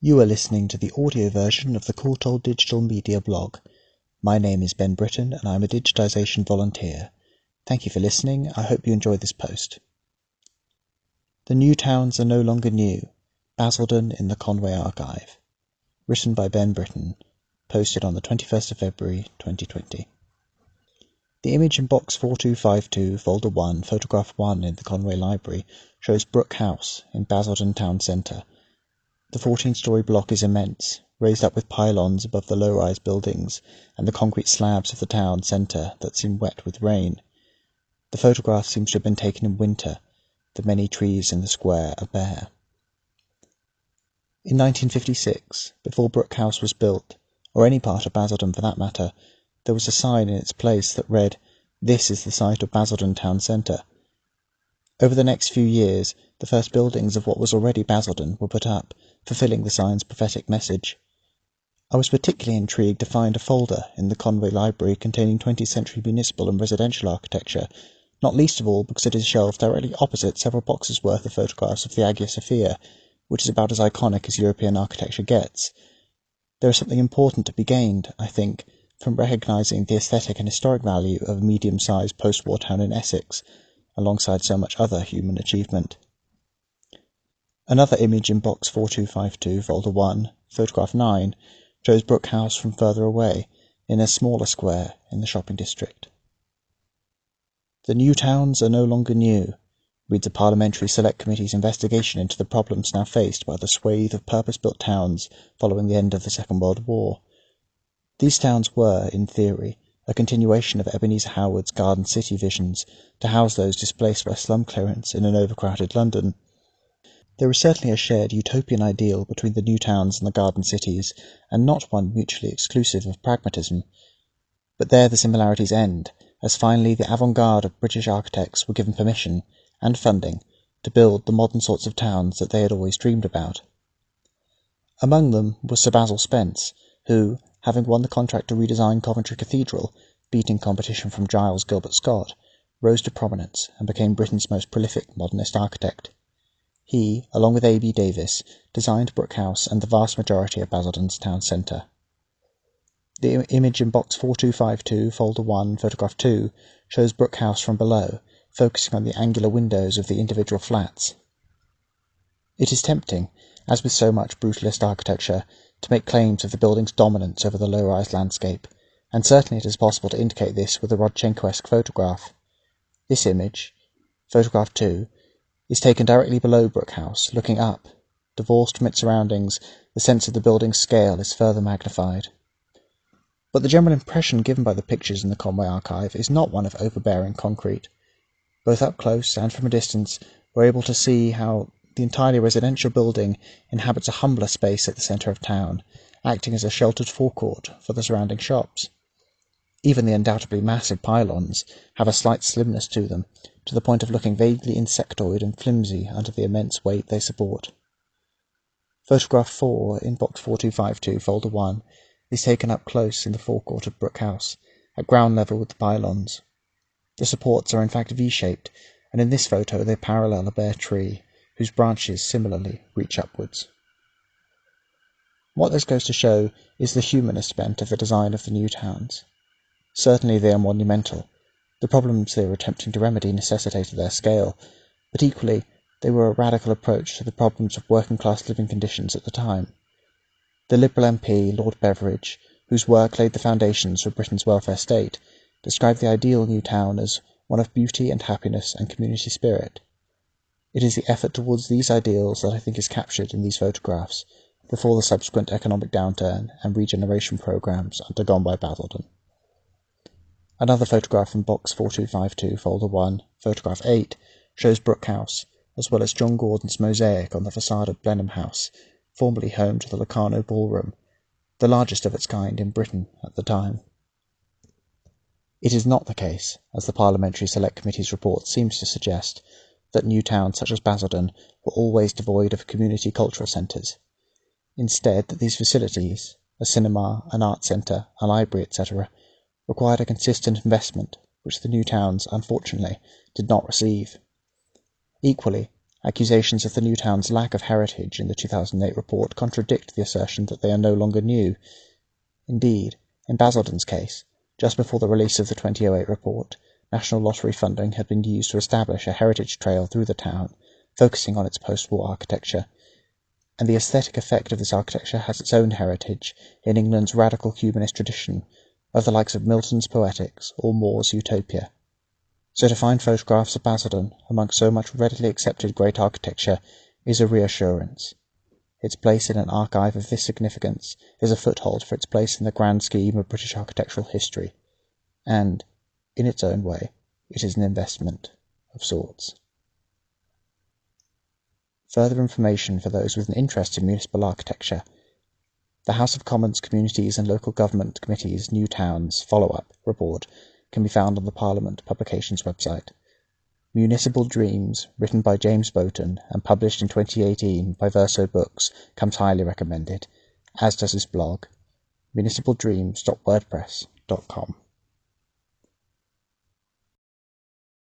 You are listening to the audio version of the Courtauld Digital Media blog. My name is Ben Britton and I'm a digitization volunteer. Thank you for listening. I hope you enjoy this post. The New Towns Are No Longer New. Basildon in the Conway Archive. Written by Ben Britton. Posted on the 21st of February 2020. The image in box 4252, folder 1, photograph 1 in the Conway Library shows Brook House in Basildon Town Centre the 14-story block is immense, raised up with pylons above the low-rise buildings and the concrete slabs of the town centre that seem wet with rain. The photograph seems to have been taken in winter. The many trees in the square are bare. In 1956, before Brook House was built, or any part of Basildon for that matter, there was a sign in its place that read, This is the site of Basildon Town Centre. Over the next few years the first buildings of what was already Basildon were put up, fulfilling the sign's prophetic message. I was particularly intrigued to find a folder in the Conway Library containing 20th century municipal and residential architecture, not least of all because it is shelved directly opposite several boxes' worth of photographs of the Hagia Sophia, which is about as iconic as European architecture gets. There is something important to be gained, I think, from recognizing the aesthetic and historic value of a medium-sized post-war town in Essex, alongside so much other human achievement. Another image in box 4252, folder 1, photograph 9, shows Brook House from further away, in a smaller square in the shopping district. The new towns are no longer new, reads a Parliamentary Select Committee's investigation into the problems now faced by the swathe of purpose-built towns following the end of the Second World War. These towns were, in theory, a continuation of Ebenezer Howard's Garden City visions to house those displaced by slum clearance in an overcrowded London. There is certainly a shared utopian ideal between the new towns and the garden cities, and not one mutually exclusive of pragmatism. But there the similarities end, as finally the avant-garde of British architects were given permission, and funding, to build the modern sorts of towns that they had always dreamed about. Among them was Sir Basil Spence, who, having won the contract to redesign Coventry Cathedral, beating competition from Giles Gilbert Scott, rose to prominence and became Britain's most prolific modernist architect. He, along with A. B. Davis, designed Brook House and the vast majority of Basildon's town centre. The image in box 4252, folder 1, photograph 2, shows Brook House from below, focusing on the angular windows of the individual flats. It is tempting, as with so much brutalist architecture, to make claims of the building's dominance over the low-rise landscape, and certainly it is possible to indicate this with a Rodchenko-esque photograph. This image, photograph 2, is taken directly below Brook House, looking up. Divorced from its surroundings, the sense of the building's scale is further magnified. But the general impression given by the pictures in the Conway archive is not one of overbearing concrete. Both up close and from a distance, we're able to see how the entirely residential building inhabits a humbler space at the centre of town, acting as a sheltered forecourt for the surrounding shops. Even the undoubtedly massive pylons have a slight slimness to them, to the point of looking vaguely insectoid and flimsy under the immense weight they support. Photograph 4 in box 4252, folder 1, is taken up close in the forecourt of Brook House, at ground level with the pylons. The supports are in fact V-shaped, and in this photo they parallel a bare tree, whose branches similarly reach upwards. What this goes to show is the humanist bent of the design of the new towns. Certainly they are monumental. The problems they were attempting to remedy necessitated their scale, but equally they were a radical approach to the problems of working class living conditions at the time. The Liberal MP, Lord Beveridge, whose work laid the foundations for Britain's welfare state, described the ideal new town as one of beauty and happiness and community spirit. It is the effort towards these ideals that I think is captured in these photographs, before the subsequent economic downturn and regeneration programs undergone by Basildon. Another photograph from box 4252, folder 1, photograph 8, shows Brook House, as well as John Gordon's mosaic on the facade of Blenheim House, formerly home to the Locarno Ballroom, the largest of its kind in Britain at the time. It is not the case, as the Parliamentary Select Committee's report seems to suggest, that new towns such as Basildon were always devoid of community cultural centres. Instead, that these facilities, a cinema, an art centre, a library, etc., required a consistent investment which the new towns, unfortunately, did not receive. Equally, Accusations of the new town's lack of heritage in the 2008 report contradict the assertion that they are no longer new. Indeed, in Basildon's case, just before the release of the 2008 report, National Lottery funding had been used to establish a heritage trail through the town, focusing on its post-war architecture. And the aesthetic effect of this architecture has its own heritage in England's radical humanist tradition of the likes of Milton's Poetics or More's Utopia. So to find photographs of Basildon among so much readily accepted great architecture is a reassurance. Its place in an archive of this significance is a foothold for its place in the grand scheme of British architectural history, and, in its own way, it is an investment of sorts. Further information for those with an interest in municipal architecture. The House of Commons Communities and Local Government Committee's New Towns follow-up report can be found on the Parliament Publications website. Municipal Dreams, written by James Boughton and published in 2018 by Verso Books, comes highly recommended, as does his blog, municipaldreams.wordpress.com.